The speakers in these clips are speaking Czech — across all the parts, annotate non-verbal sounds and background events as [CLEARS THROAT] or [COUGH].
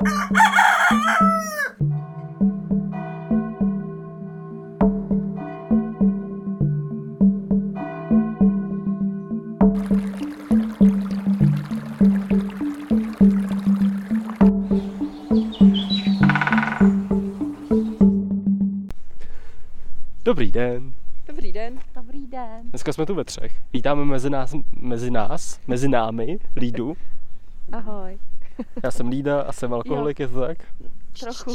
Dobrý den. Dobrý den. Dobrý den. Dneska jsme tu ve třech. Vítáme mezi nás, mezi nás, mezi námi, Lídu. [LAUGHS] Já jsem Lída a jsem alkoholik, je to tak? Trochu.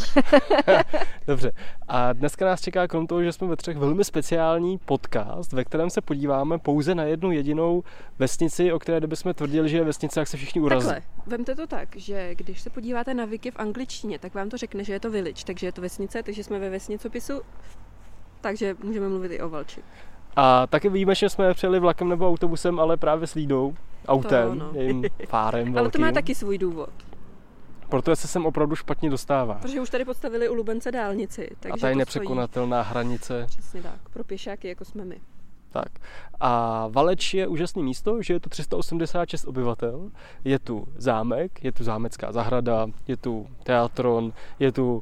[LAUGHS] Dobře. A dneska nás čeká krom toho, že jsme ve třech velmi speciální podcast, ve kterém se podíváme pouze na jednu jedinou vesnici, o které bychom tvrdili, že je vesnice, jak se všichni urazí. Takhle, vemte to tak, že když se podíváte na wiki v angličtině, tak vám to řekne, že je to village, takže je to vesnice, takže jsme ve vesnicopisu, takže můžeme mluvit i o Valči. A taky víme, že jsme přijeli vlakem nebo autobusem, ale právě s Lídou, autem, To no. jejím [LAUGHS] fárem velkým. Ale to má taky svůj důvod, Protože se sem opravdu špatně dostává. protože už tady postavili u Lubence dálnici, takže A ta je nepřekonatelná hranice. Stojí, přesně tak, pro pěšáky, jako jsme my. Tak. A Valeč je úžasné místo, že je tu 386 obyvatel, je tu zámek, je tu zámecká zahrada, je tu teatron, je tu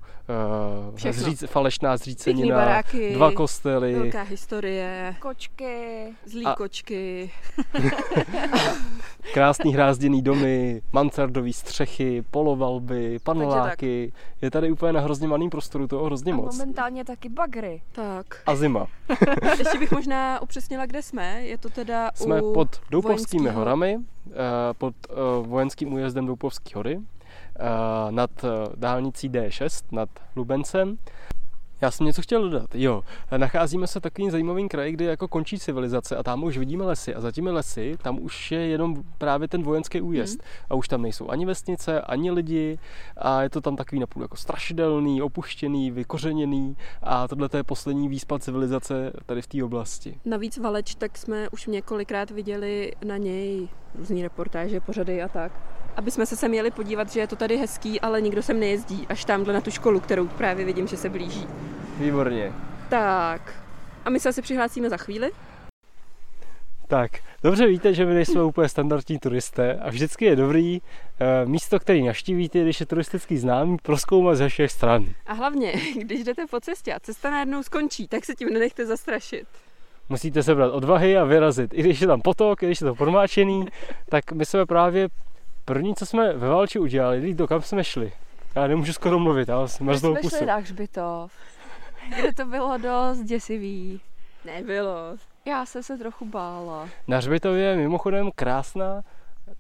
uh, Všechno. zříc, falešná zřícenina, baráky, dva kostely, velká historie, Kočky. zlý A- kočky, [LAUGHS] [LAUGHS] krásný hrázděný domy, mansardové střechy, polovalby, paneláky. Je tady úplně na hrozně malým prostoru toho hrozně A moc. momentálně taky bagry. tak. A zima. [LAUGHS] Ještě bych možná upřesnila, kde jsme. Je to teda Jsme u pod Doupovskými horami, eh, pod eh, vojenským újezdem Doupovský hory, eh, nad dálnicí D6, nad Lubencem. Já jsem něco chtěl dodat. Jo, nacházíme se v takovým zajímavým kraji, kdy jako končí civilizace a tam už vidíme lesy a za těmi lesy tam už je jenom právě ten vojenský újezd. Mhm. A už tam nejsou ani vesnice, ani lidi a je to tam takový napůl jako strašidelný, opuštěný, vykořeněný a tohle je poslední výspa civilizace tady v té oblasti. Navíc Valeč, tak jsme už několikrát viděli na něj různý reportáže, pořady a tak. Aby jsme se sem měli podívat, že je to tady hezký, ale nikdo sem nejezdí, až tamhle na tu školu, kterou právě vidím, že se blíží. Výborně. Tak, a my se asi přihlásíme za chvíli. Tak, dobře víte, že my nejsme úplně standardní turisté a vždycky je dobrý eh, místo, který navštívíte, když je turisticky známý, proskoumat ze všech stran. A hlavně, [LAUGHS] když jdete po cestě a cesta najednou skončí, tak se tím nenechte zastrašit. Musíte sebrat odvahy a vyrazit. I když je tam potok, i když je to podmáčený, tak my jsme právě první, co jsme ve Valči udělali, do kam jsme šli. Já nemůžu skoro mluvit, já My mrzlou jsme pusu. šli na hřbitov, [LAUGHS] kde to bylo dost děsivý. Nebylo. Já jsem se trochu bála. Na Hřbitově je mimochodem krásná,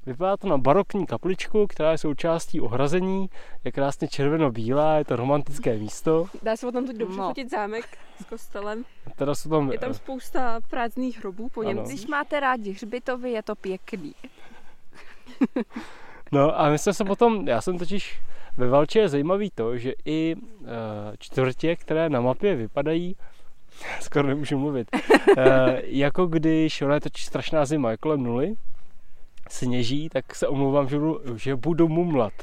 vypadá to na barokní kapličku, která je součástí ohrazení, je krásně červeno-bílá, je to romantické místo. Dá se o tom teď dobře No. fotit zámek s kostelem. Teda jsou tam, Je tam spousta prázdných hrobů po Ano. něm. Když máte rádi hřbitovy, je to pěkný. No a my jsme se potom, já jsem totiž ve Valči je zajímavý to, že i uh, čtvrtě, které na mapě vypadají, [LAUGHS] skoro nemůžu mluvit, uh, jako když, ona je totiž strašná zima, je kolem nuly, sněží, tak se omlouvám, že budu, že budu mumlat.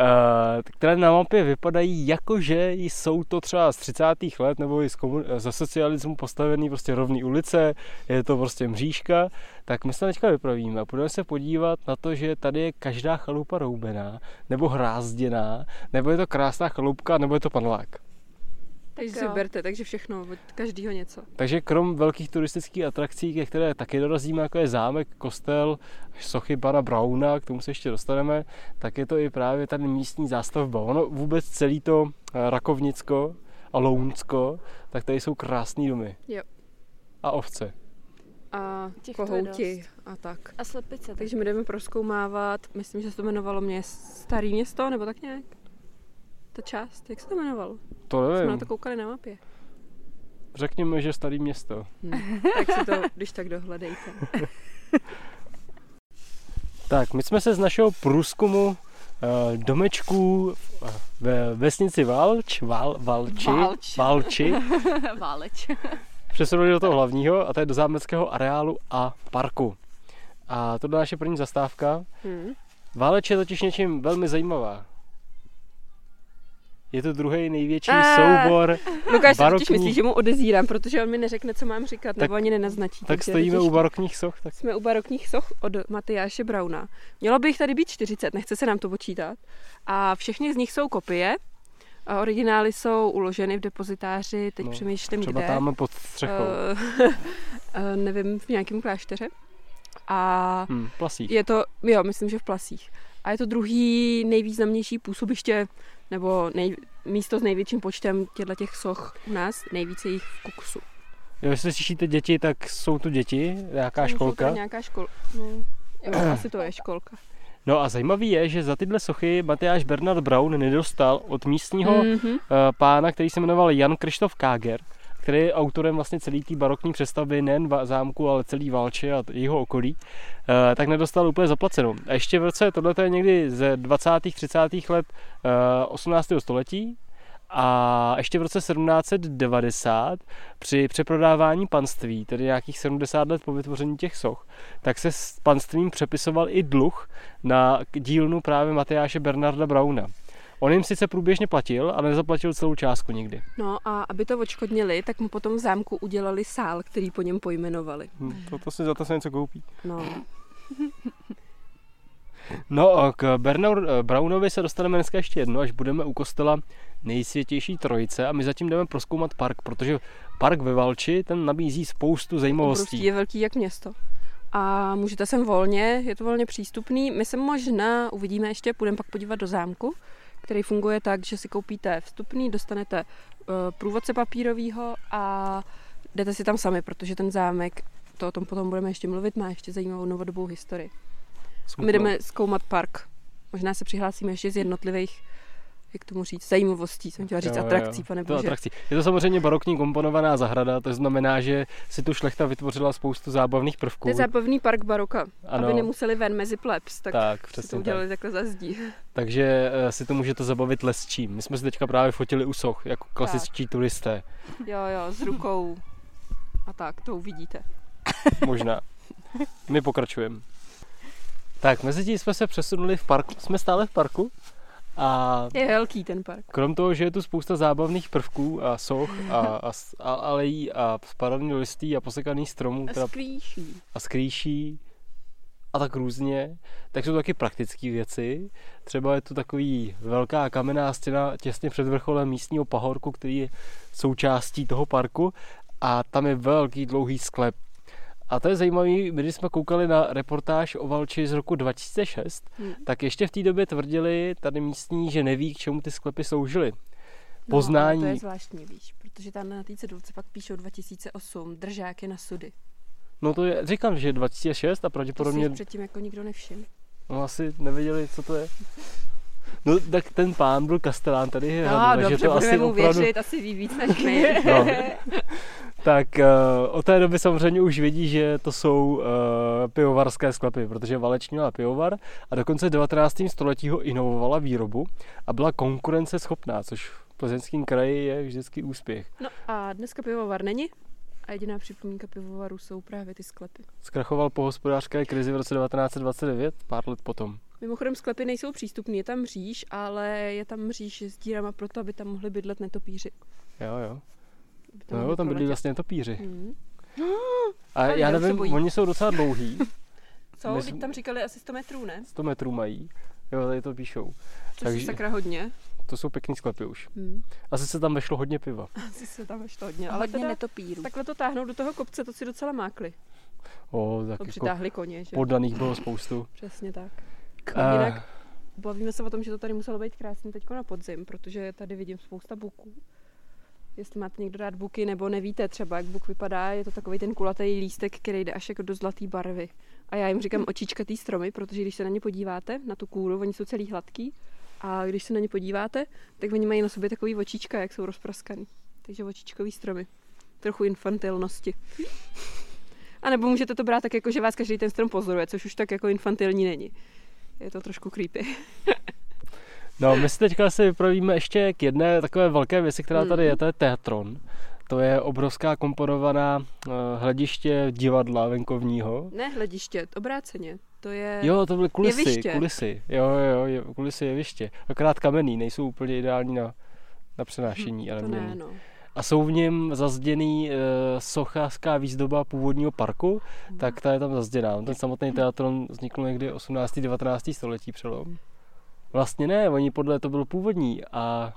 Uh, které na mapě vypadají jako, že jsou to třeba z 30. let nebo i za socialismu postavený prostě rovný ulice, je to prostě mřížka, tak my se teďka vypravíme a budeme se podívat na to, že tady je každá chalupa roubená, nebo hrázděná, nebo je to krásná chalupka, nebo je to panelák. Takže Tak si berte, takže všechno, od každého něco. Takže krom velkých turistických atrakcí, ke které taky dorazíme, jako je zámek, kostel, sochy pana Brauna, k tomu se ještě dostaneme, tak je to i právě tady místní zástavba. Ono vůbec celý to eh, Rakovnicko a Lounsko, tak tady jsou krásné domy. Jo. A ovce. A Těch kohouti a tak. A slepice. Takže my jdeme proskoumávat, myslím, že se to jmenovalo mě Starý město, nebo tak nějak. Ta část, jak se to jmenovalo? To Jsme na nevím. to koukali na mapě. Řekněme, že starý město. Hm. [LAUGHS] tak si to, když tak dohledejte. [LAUGHS] Tak, my jsme se z našeho průzkumu eh, domečků eh, ve vesnici Valč, Val, Valči, Valč. Valči, [LAUGHS] Váleč. přesunuli do toho hlavního a to je do zámeckého areálu a parku. A to byla naše první zastávka. Hm. Váleč je totiž něčím velmi zajímavá. Je to druhý největší A. soubor. Lukáš si totiž myslí, že mu odezírám, protože on mi neřekne, co mám říkat, nebo Tak- ani nenaznačí. Tak stojíme u barokních soch. Tak Jsme u barokních soch od Matyáše Brauna. Mělo by jich tady být 40, nechce se nám to počítat. A všechny z nich jsou kopie. A originály jsou uloženy v depozitáři, teď No, přemýšlím, třeba kde. tam pod střechou. Eh, [LAUGHS] eh, nevím, v nějakém klášteře. A Hm, plasích. je to, jo, myslím, že v Plasích. A je to druhý nejvýznamnější působiště, nebo nej, místo s největším počtem těchto těch soch u nás, nejvíce jich v Kukusu. Jo, jestli slyšíte děti, tak jsou tu děti, nějaká Jsou školka. Nějaká škol... No, jo, [CLEARS THROAT] asi to je školka. No a zajímavý je, že za tyhle sochy Matyáš Bernard Braun nedostal od místního Mhm. eh, pána, který se jmenoval Jan Krištof Káger, který je autorem vlastně celé té barokní přestavby nejen zámku, ale celý Valče a jeho okolí, eh, tak nedostal úplně zaplaceno. A ještě v roce, tohle je někdy ze 20. 30. let eh, 18. století, a ještě v roce 1790 při přeprodávání panství, tedy nějakých 70 let po vytvoření těch soch, tak se s panstvím přepisoval i dluh na dílnu právě Matyáše Bernarda Brauna. On jim sice průběžně platil, ale nezaplatil celou částku nikdy. No a aby to odškodnili, tak mu potom v zámku udělali sál, který po něm pojmenovali. Hm, To, to si za to se něco koupí. No, [LAUGHS] No a k Bernard Braunovi se dostaneme dneska ještě jedno, až budeme u kostela nejsvětější trojice a my zatím jdeme proskoumat park, protože park ve Valči ten nabízí spoustu obrovský zajímavostí. je velký jak město. A můžete sem volně, je to volně přístupný. My se možná uvidíme ještě, půjdeme pak podívat do zámku, který funguje tak, že si koupíte vstupný, dostanete uh, průvodce papírového a jdete si tam sami, protože ten zámek, to o tom potom budeme ještě mluvit, má ještě zajímavou novodobou historii. A my jdeme zkoumat park. Možná se přihlásíme ještě z jednotlivých, jak tomu říct, zajímavostí, jsem chtěla říct Jo, atrakcí, jo. pane To bože. atrakcí. Je to samozřejmě barokní komponovaná zahrada, to znamená, že si tu šlechta vytvořila spoustu zábavných prvků. To je zábavný park baroka, Ano. aby nemuseli ven mezi plebs, tak, tak, si to přesně tak. udělali takhle za zdí. [LAUGHS] Takže eh, si to můžete zabavit lesčím. My jsme si teďka právě fotili u soch, jako klasičtí turisté. Jo, jo, s rukou a tak, to uvidíte. [LAUGHS] Možná. My pokračujeme. Tak, mezi tím jsme se přesunuli v parku. Jsme stále v parku a Je velký ten park. krom toho, že je tu spousta zábavných prvků a soch a, a, a alejí a spadaný listí a posekaných stromů teda, Skrýší. a skrýší a tak různě, tak jsou taky praktické věci. Třeba je tu takový velká kamenná stěna těsně před vrcholem místního pahorku, který je součástí toho parku a tam je velký dlouhý sklep. A to je zajímavé, my když jsme koukali na reportáž o Valči z roku 2006, Hm. tak ještě v té době tvrdili tady místní, že neví, k čemu ty sklepy sloužily. No, Poznání. ale to je zvláštní, víš, protože tam na té cedulce pak píšou 2008, držáky na sudy. No to je, říkám, že je 2006 a To pravděpodobně si předtím jako nikdo nevšiml. No asi nevěděli, co to je. [LAUGHS] No tak ten pán byl kastelán tady No, hradu, dobře, to asi budeme mu opravdu... věřit, asi ví víc než my. [LAUGHS] No. Tak uh, od té doby samozřejmě už vědí, že to jsou uh, pivovarské sklepy, protože Valeč měla pivovar a dokonce v 19. století ho inovovala výrobu a byla konkurenceschopná, což v plzeňském kraji je vždycky úspěch. No a dneska pivovar není a jediná připomínka pivovaru jsou právě ty sklepy. Zkrachoval po hospodářské krizi v roce 1929, pár let potom. Mimochodem sklepy nejsou přístupné, je tam mříž, ale je tam mříž s dírama proto, aby tam mohli bydlet netopíři. Jo, jo. No, jo, tam byli proletět. vlastně topíři. Hmm. A Ale já nevím, oni jsou docela dlouhý, [LAUGHS] Co? Teď tam říkali asi 100 metrů, ne? 100 metrů mají. Jo, tady to píšou. Což Takže- je sakra hodně. To jsou pěkný sklepy už. Hmm. Asi se tam vešlo hodně piva. [LAUGHS] Asi se tam ještě hodně. Ale Ale hodně teda, netopírů. takhle to táhnou do toho kopce, to si docela mákli. O, tak To jako přitáhli koně, že? poddaných bylo spoustu. Přesně tak. A jinak bavíme se o tom, že to tady muselo být krásný teď na podzim, protože tady vidím spousta buků. Jestli máte někdo rád buky, nebo nevíte třeba, jak buk vypadá, je to takový ten kulatý lístek, který jde až jako do zlaté barvy. A já jim říkám očičkatý stromy, protože když se na ně podíváte, na tu kůru, oni jsou celý hladký, a když se na ně podíváte, tak oni mají na sobě takový očička, jak jsou rozpraskaný. Takže očičkový stromy. Trochu infantilnosti. A nebo můžete to brát tak, jako že vás každý ten strom pozoruje, což už tak jako infantilní není. Je to trošku creepy. [LAUGHS] No, my si teďka se vypravíme ještě k jedné takové velké věci, která tady Mhm. je, to je teatron. To je obrovská komponovaná eh, hlediště divadla venkovního. Ne hlediště, obráceně. To je... Jo, to byly kulisy, Jeviště. kulisy. Jo, jo, jo, kulisy jeviště. Akorát kamenný, nejsou úplně ideální na na přenášení a To ne, no. A jsou v něm zazděný e, sochařská výzdoba původního parku, tak ta je tam zazděná. Ten samotný teatron vznikl někdy 18. 19. století přelom. Vlastně ne, oni podle to byl původní a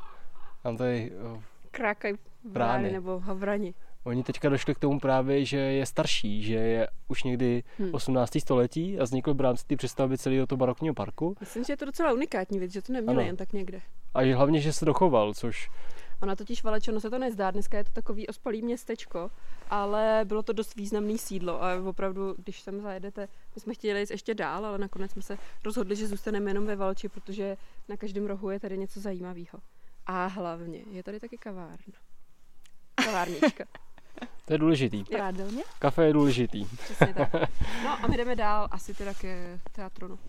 tam tady, eh, Krákaj Brány. nebo havrani. oni teďka došli k tomu právě, že je starší, že je už někdy Hm. 18. století a vznikl v rámci té přestavby celého toho barokního parku Myslím, že je to docela unikátní věc, že to neměli Ano. jen tak někde. a že hlavně, že se dochoval, což Ona totiž Valečano se to nezdá, dneska je to takový ospalý městečko, ale bylo to dost významný sídlo a opravdu, když sem zajedete, my jsme chtěli jít ještě dál, ale nakonec jsme se rozhodli, že zůstaneme jenom ve Valči, protože na každém rohu je tady něco zajímavého. A hlavně je tady taky kavárna. Kavárnička, [LAUGHS] to je důležitý. Prádelně? Kafe je důležitý. přesně tak. [LAUGHS] No a my jdeme dál asi teda ke teatronu.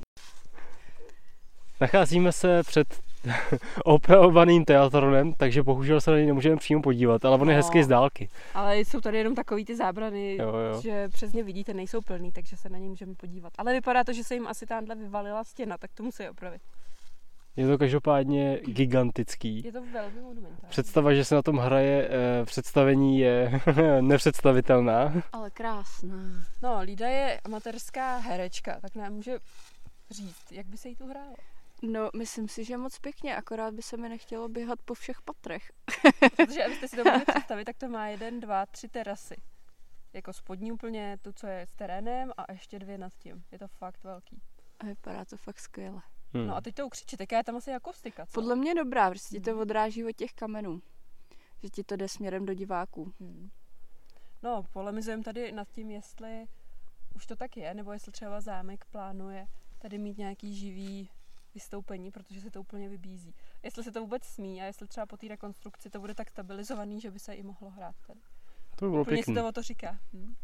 Nacházíme se před [LAUGHS] opravovaným teatronem, takže bohužel se na něj nemůžeme přímo podívat, ale on je No. hezký z dálky. Ale jsou tady jenom takový ty zábrany, Jo, jo. že přes ně vidíte, nejsou plný, takže se na ně můžeme podívat. Ale vypadá to, že se jim asi tamhle vyvalila stěna, tak to musí opravit. Je to každopádně gigantický. Je to velmi monumentální. Představa, že se na tom hraje eh, představení je [LAUGHS] nepředstavitelná. Ale krásná. No, Lída je amatérská herečka, tak nám může říct, jak by se jí tu hrálo. No, myslím si, že moc pěkně, akorát by se mi nechtělo běhat po všech patrech. [LAUGHS] Protože abyste si to mohli [LAUGHS] představit, tak to má jeden, dva, tři terasy. Jako spodní úplně, tu, co je s terénem a ještě dvě nad tím. Je to fakt velký. A vypadá to fakt skvěle. Hmm. No a teď to ukřičí, tak je tam asi akustika, co? Podle mě dobrá, protože ti to Mhm. odráží od těch kamenů. Že ti to jde směrem do diváků. Hmm. No, polemizujeme tady nad tím, jestli už to tak je, nebo jestli třeba zámek plánuje tady mít nějaký živý vystoupení, protože se to úplně vybízí. Jestli se to vůbec smí a jestli třeba po té rekonstrukci to bude tak stabilizovaný, že by se i mohlo hrát tady. To by bylo Úplně pěkný. to o to říká. Hm?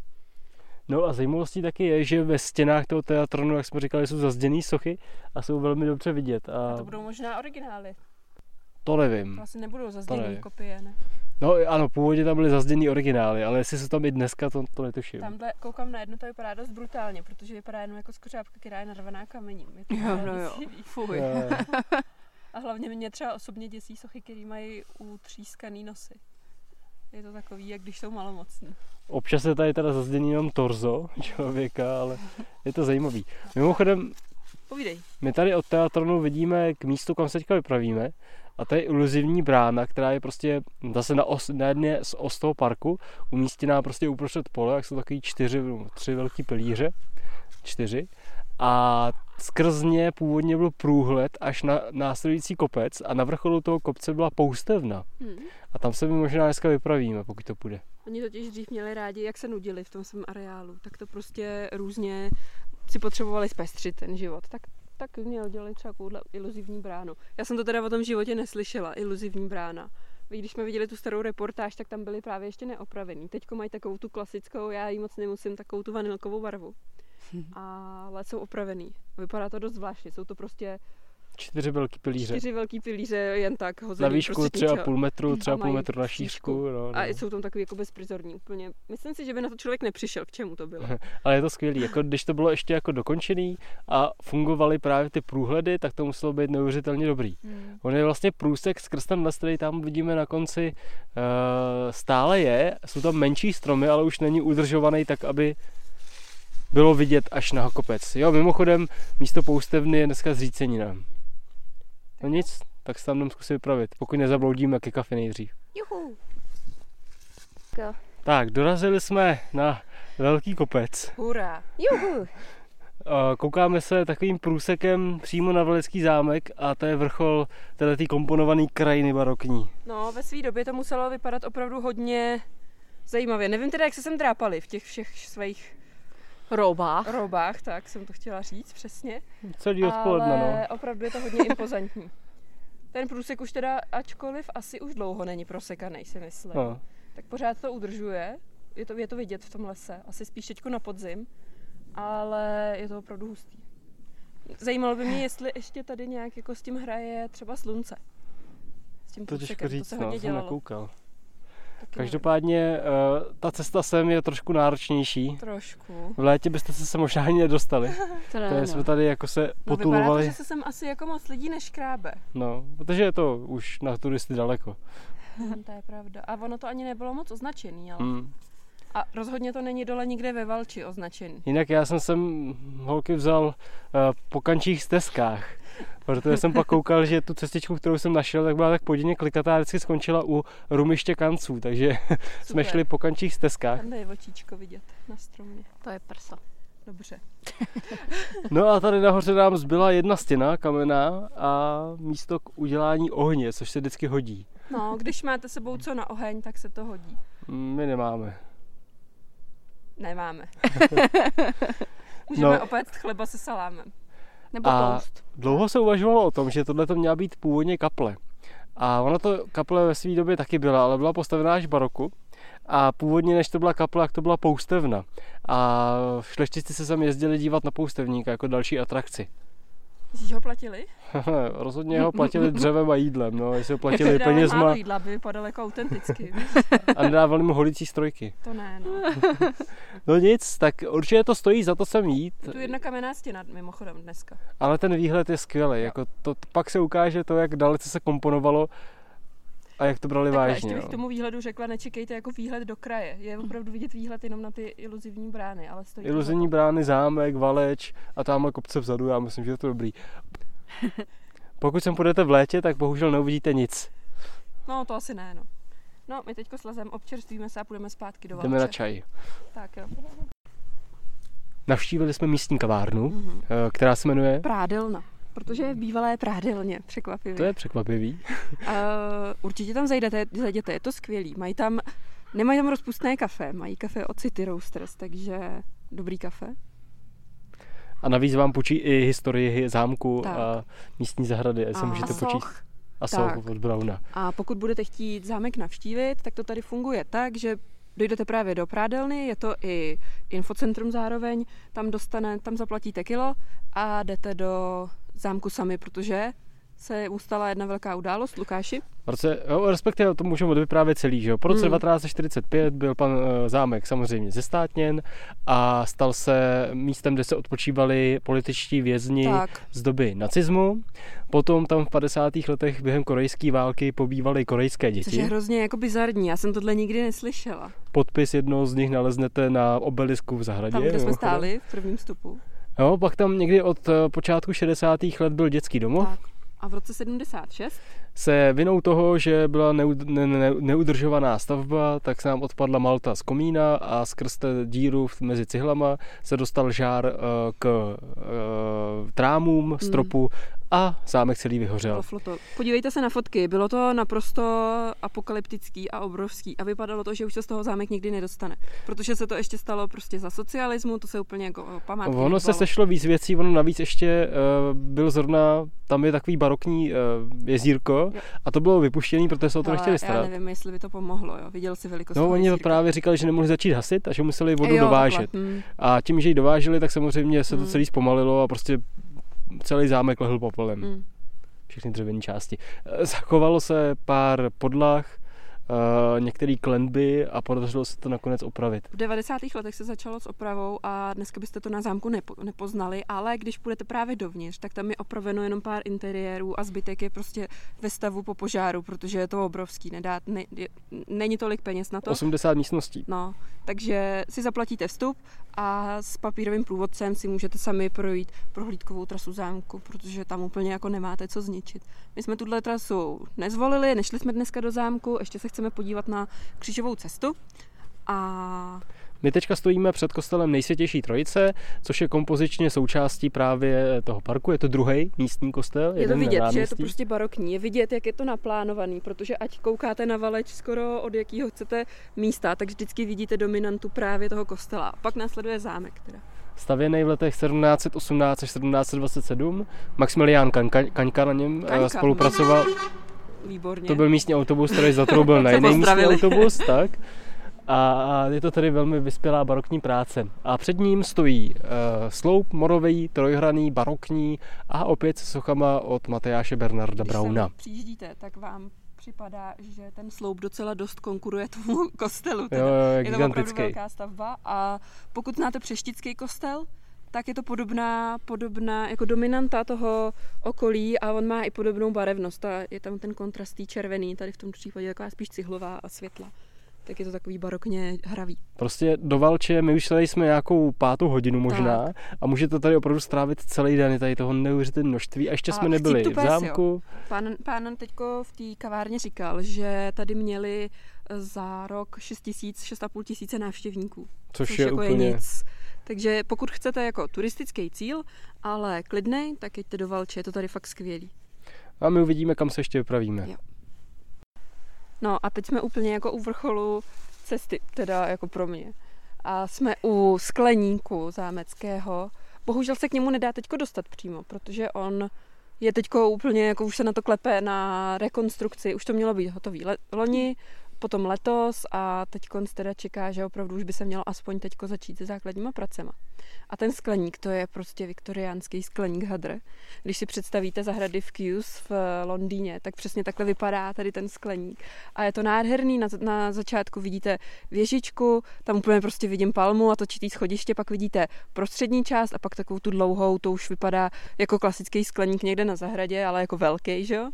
No a zajímavostí taky je, že ve stěnách toho teatronu, jak jsme říkali, jsou zazděný sochy a jsou velmi dobře vidět. A, A to budou možná originály. to nevím. To asi nebudou nevím. zazděný kopie, ne? No ano, původně tam byly zazděný originály, ale jestli jsou tam i dneska, to, to netuším. Tamhle koukám na jedno, to vypadá dost brutálně, protože vypadá jenom jako skořápka, která je narvaná kamením. Je to Jo, no jo. Fuj. Eh, A hlavně mě třeba osobně děsí sochy, které mají utřískaný nosy. Je to takový, jak když jsou malomocní. Občas je tady teda zazděný jenom torzo člověka, ale je to zajímavý. Mimochodem, Povídej. my tady od teatronu vidíme k místu, kam se teďka vypravíme. A to je iluzivní brána, která je prostě zase na, os, na jedné z os toho parku, umístěná prostě uprostřed pole, jak jsou takový čtyři, no, tři velký pilíře, čtyři. A skrz ně původně byl průhled až na následující kopec a na vrcholu toho kopce byla poustevna. Hm. A tam se my možná dneska vypravíme, pokud to půjde. Oni totiž dřív měli rádi, jak se nudili v tom svém areálu. Tak to prostě různě si potřebovali zpestřit ten život. Tak tak mě udělali třeba takovouhle iluzivní bránu. Já jsem to teda o tom životě neslyšela, iluzivní brána. Když jsme viděli tu starou reportáž, tak tam byly právě ještě neopravený. Teďko mají takovou tu klasickou, já ji moc nemusím, takovou tu vanilkovou barvu. Ale jsou opravený. Vypadá to dost zvláštně. Jsou to prostě Čtyři velký pilíře. čtyři velký pilíře jen tak hozený. Na výšku prostě třeba půl metru, třeba půl metru na šířku. šířku. No, no. A jsou tam takový jako bezprizorní úplně. Myslím si, že by na to člověk nepřišel, k čemu to bylo. [LAUGHS] Ale je to skvělý. Jako, když to bylo ještě jako dokončený a fungovaly právě ty průhledy, tak to muselo být neuvěřitelně dobrý. Hmm. On je vlastně průsek skrz ten les, který tam vidíme na konci, uh, stále je. Jsou tam menší stromy, ale už není udržovaný tak, aby bylo vidět až na kopec. Jo, mimochodem, místo poustevny je dneska zřícenina. No nic, tak se tam jdem zkusit vypravit, pokud nezabloudíme ke kafe nejdřív. Juhu. Tak, dorazili jsme na velký kopec. Hurá. Juhu. A Koukáme se takovým průsekem přímo na Velecký zámek a to je vrchol této komponovaný krajiny barokní. No, ve své době to muselo vypadat opravdu hodně zajímavě. Nevím teda, jak se sem drápali v těch všech svých Roubách. robách, tak jsem to chtěla říct přesně. Celý odpoledne, Ale no. opravdu je to hodně impozantní. Ten průsek už teda, ačkoliv asi už dlouho není prosekaný, si myslím. no. tak pořád to udržuje. Je to, je to vidět v tom lese. Asi spíš teďko na podzim, ale je to opravdu hustý. Zajímalo by mě, jestli ještě tady nějak jako s tím hraje třeba slunce. S tím To těžko průsekem, to říct, se no, hodně jsem dělalo. nekoukal. Každopádně uh, ta cesta sem je trošku náročnější. Trošku. V létě byste se sem možná ani nedostali. [LAUGHS] To ne, no. jsme tady jako se No, vypadá to, potulovali. že se sem asi jako moc lidí neškrábe. No, protože je to už na turisty daleko. [LAUGHS] To je pravda. A ono to ani nebylo moc označený, ale... Hmm. A rozhodně to není dole nikde ve Valči označený. Jinak já jsem sem holky vzal uh, po kančích stezkách. Protože jsem pak koukal, že tu cestičku, kterou jsem našel, tak byla tak podině klikatá a vždycky skončila u rumiště kanců. Takže [LAUGHS] jsme Super. šli po kančích stezkách. Tam je očíčko vidět na stromě. To je prso. Dobře. [LAUGHS] No a tady nahoře nám zbyla jedna stěna kamenná a místo k udělání ohně, což se vždycky hodí. No, když máte sebou co na oheň, tak se to hodí. My nemáme. Nemáme. [LAUGHS] Můžeme No. opět chleba se salámem. Nebo A- toast. Dlouho se uvažovalo o tom, že tohle to měla být původně kaple. A ona to kaple ve své době taky byla, ale byla postavená až v baroku. A původně, než to byla kaple, tak to byla poustevna. A šlechtici se sem jezdili dívat na poustevníka jako další atrakci. Že ho platili? Rozhodně ho platili dřevem a jídlem, no, jestli ho platili Dali málo penězma jídla, aby vypadalo jako autenticky. a nedávali mu holicí strojky. To ne, no. [LAUGHS] No nic, tak určitě to stojí za to sem jít, Je tu jedna kamenná stěna mimochodem dneska. ale ten výhled je skvělý. Jako to, pak se ukáže to, jak dalece se komponovalo a jak to brali Takhle, vážně. ještě bych no. tomu výhledu řekla, nečekejte jako výhled do kraje. Je opravdu vidět výhled jenom na ty iluzivní brány, ale stojí Iluzivní to. brány, zámek, valeč a tamhle kopce vzadu, já myslím, že je to dobrý. [LAUGHS] Pokud sem půjdete v létě, tak bohužel neuvidíte nic. No, to asi ne, no. No, my teďko slezem, občerstvíme se a půjdeme zpátky do Jdeme na Valče. čaj. Tak jo. Navštívili jsme místní kavárnu, Mhm. eh, která se jmenuje... Prádelna. Protože je v bývalé prádelně, překvapivě. To je překvapivý. [LAUGHS] Uh, určitě tam zajdete, zajděte, je to skvělý. Mají tam, nemají tam rozpustné kafe, mají kafe od City Roasters, takže dobrý kafe. A navíc vám půjčí i historii zámku Tak. a místní zahrady, A můžete soch. počít. A Tak. soch od Brauna. A pokud budete chtít zámek navštívit, tak to tady funguje tak, že dojdete právě do prádelny, je to i infocentrum zároveň, tam dostane, tam zaplatíte kilo a jdete do zámku sami, protože se ustala jedna velká událost, Lukáši. V roce, jo, respektive to můžeme odvyprávět celý, že jo. Po roce Hmm. 1945 byl pan eh, zámek samozřejmě zestátněn a stal se místem, kde se odpočívali političtí vězni Tak, z doby nacismu. Potom tam v 50. letech během korejské války pobývaly korejské což je děti. hrozně jako bizarní, já jsem tohle nikdy neslyšela. Podpis jednoho z nich naleznete na obelisku v zahradě. Tam, kde jsme stáli v prvním vstupu. Jo, pak tam někdy od eh, počátku 60. let byl dětský domov. Tak. A v roce 76 se vinou toho, že byla neud, ne, ne, neudržovaná stavba, tak se nám odpadla malta z komína a skrz té díru mezi cihlama se dostal žár eh, k eh, trámům, stropu a zámek celý vyhořel. To. Podívejte se na fotky, bylo to naprosto apokalyptický a obrovský a vypadalo to, že už se z toho zámek nikdy nedostane. Protože se to ještě stalo prostě za socialismu, to se úplně jako o, památky Ono se sešlo víc věcí, ono navíc ještě uh, byl zrovna, tam je takový barokní uh, jezírko Jo. a to bylo vypuštěné, protože se o to Hele, nechtěli já starat. nevím, jestli by to pomohlo, jo. Viděl si velikost No toho oni jezírka. právě říkali, že nemohli začít hasit a že museli vodu Jo, dovážet. takhle, hm. A tím, že ji dováželi, tak samozřejmě se to Hmm. celý zpomalilo a prostě celý zámek lehl popelem. Hm. Všechny dřevěné části. Eh, Zachovalo se pár podlah, eh, některé klenby a podařilo se to nakonec opravit. V 90. letech se začalo s opravou a dneska byste to na zámku nepo, nepoznali, ale když půjdete právě dovnitř, tak tam je opraveno jenom pár interiérů a zbytek je prostě ve stavu po požáru, protože je to obrovský, nedá, ne, je, není tolik peněz na to. 80 místností. No, takže si zaplatíte vstup a s papírovým průvodcem si můžete sami projít prohlídkovou trasu zámku, protože tam úplně jako nemáte co zničit. My jsme tuhle trasu nezvolili, nešli jsme dneska do zámku, ještě se chceme podívat na křížovou cestu. A My teďka stojíme před kostelem Nejsvětější Trojice, což je kompozičně součástí právě toho parku. Je to druhý místní kostel. je to vidět, že je to prostě barokní. Je vidět, jak je to naplánovaný, protože ať koukáte na valeč skoro od jakého chcete místa, tak vždycky vidíte dominantu právě toho kostela. A pak následuje zámek. Teda. Stavěný v letech 1718 až 1727. Maximilián Kaňka, Kaňka na něm eh, Kaňka. spolupracoval. Výborně. To byl místní autobus, který zatroubil [LAUGHS] na jiný místní autobus, tak. A je to tady velmi vyspělá barokní práce. A před ním stojí uh, sloup morový, trojhraný, barokní a opět se sochama od Matejáše Bernarda Když Brauna. sem přijíždíte, tak vám připadá, že ten sloup docela dost konkuruje tomu [LAUGHS] kostelu. Jo, Teda. jo, je je to opravdu velká stavba a pokud znáte Přeštický kostel, tak je to podobná, podobná jako dominanta toho okolí a on má i podobnou barevnost. A je tam ten kontrastý červený, tady v tom případě taková spíš cihlová a světla. Tak je to takový barokně hravý. Prostě do Valče, my už tady jsme nějakou pátou hodinu možná a můžete tady opravdu strávit celý den, je tady toho neuvěřitelné množství a ještě A jsme nebyli v pes, zámku. Pán, pán teďko v té kavárně říkal, že tady měli za rok 6 tisíc, 6,5 tisíce návštěvníků. Což, což je jako úplně... je nic. Takže pokud chcete jako turistický cíl, ale klidnej, tak jeďte do Valče, je to tady fakt skvělý. A my uvidíme, kam se ještě vypravíme. Jo. No a teď jsme úplně jako u vrcholu cesty, teda jako pro mě. A jsme u skleníku zámeckého. Bohužel se k němu nedá teďko dostat přímo, protože on je teďko úplně, jako už se na to klepe na rekonstrukci. Už to mělo být hotový loni, potom letos a teď teda čeká, že opravdu už by se mělo aspoň teďko začít se základníma pracema. A ten skleník, to je prostě viktoriánský skleník hadr. Když si představíte zahrady v Kews v eh, Londýně, tak přesně takhle vypadá tady ten skleník. A je to nádherný, na, na začátku vidíte věžičku, tam úplně prostě vidím palmu a točitý schodiště, pak vidíte prostřední část a pak takovou tu dlouhou, to už vypadá jako klasický skleník někde na zahradě, ale jako velký, že jo?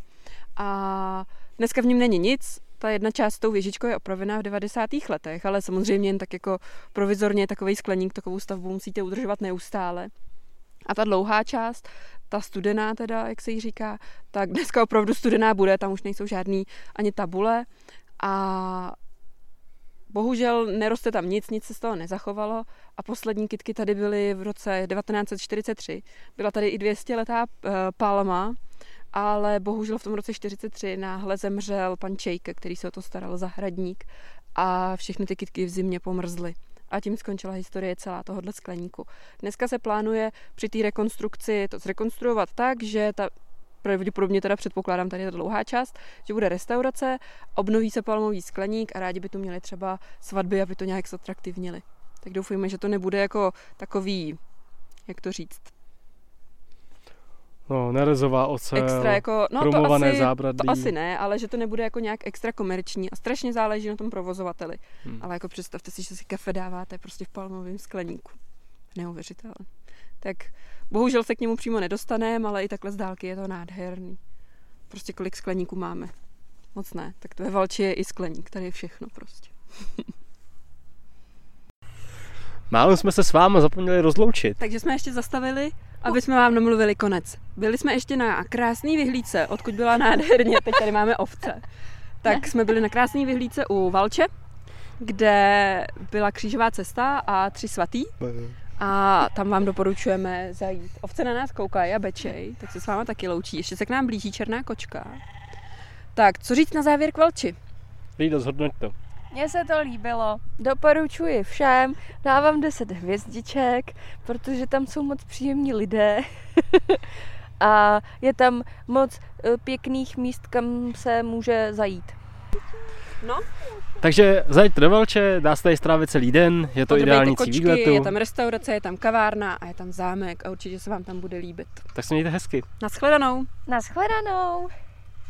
A dneska v něm není nic, ta jedna část s tou věžičkou je opravená v 90. letech, ale samozřejmě jen tak jako provizorně takový skleník, takovou stavbu musíte udržovat neustále. A ta dlouhá část, ta studená teda, jak se jí říká, tak dneska opravdu studená bude, tam už nejsou žádný ani tabule a bohužel neroste tam nic, nic se z toho nezachovalo a poslední kitky tady byly v roce 1943. Byla tady i 200 letá eh, palma, ale bohužel v tom roce 43 náhle zemřel pan Čejke, který se o to staral, zahradník a všechny ty kytky v zimě pomrzly. A tím skončila historie celá tohohle skleníku. Dneska se plánuje při té rekonstrukci to zrekonstruovat tak, že ta pravděpodobně teda předpokládám, tady ta dlouhá část, že bude restaurace, obnoví se palmový skleník a rádi by tu měli třeba svatby, aby to nějak zatraktivnili. Tak doufujeme, že to nebude jako takový, jak to říct, No, nerezová ocel, extra jako, no to asi, zábradlí. to asi ne, ale že to nebude jako nějak extra komerční a strašně záleží na tom provozovateli. Hmm. Ale jako představte si, že si kafe dáváte prostě v palmovém skleníku. Neuvěřitelné. Tak bohužel se k němu přímo nedostaneme, ale i takhle z dálky je to nádherný. Prostě kolik skleníků máme. Moc ne. Tak to ve Valči je i skleník, tady je všechno prostě. [LAUGHS] Málo jsme se s váma zapomněli rozloučit. Takže jsme ještě zastavili, aby jsme vám namluvili konec. Byli jsme ještě na krásné vyhlídce, odkud byla nádherně, teď tady máme ovce. Tak jsme byli na krásné vyhlídce u Valče, kde byla křížová cesta a tři svatý. A tam vám doporučujeme zajít. Ovce na nás koukají a bečej, tak se s váma taky loučí. Ještě se k nám blíží černá kočka. Tak, co říct na závěr k Valči? Lído, zhodnoť to. Mně se to líbilo. Doporučuji všem. Dávám 10 hvězdiček, protože tam jsou moc příjemní lidé. [LAUGHS] A je tam moc eh, pěkných míst, kam se může zajít. Takže zajďte do Valče, dá se tady strávit celý den, je to ideální cíl kočky, výletu. je tam restaurace, je tam kavárna a je tam zámek a určitě se vám tam bude líbit. Tak se mějte hezky. Naschledanou! Naschledanou!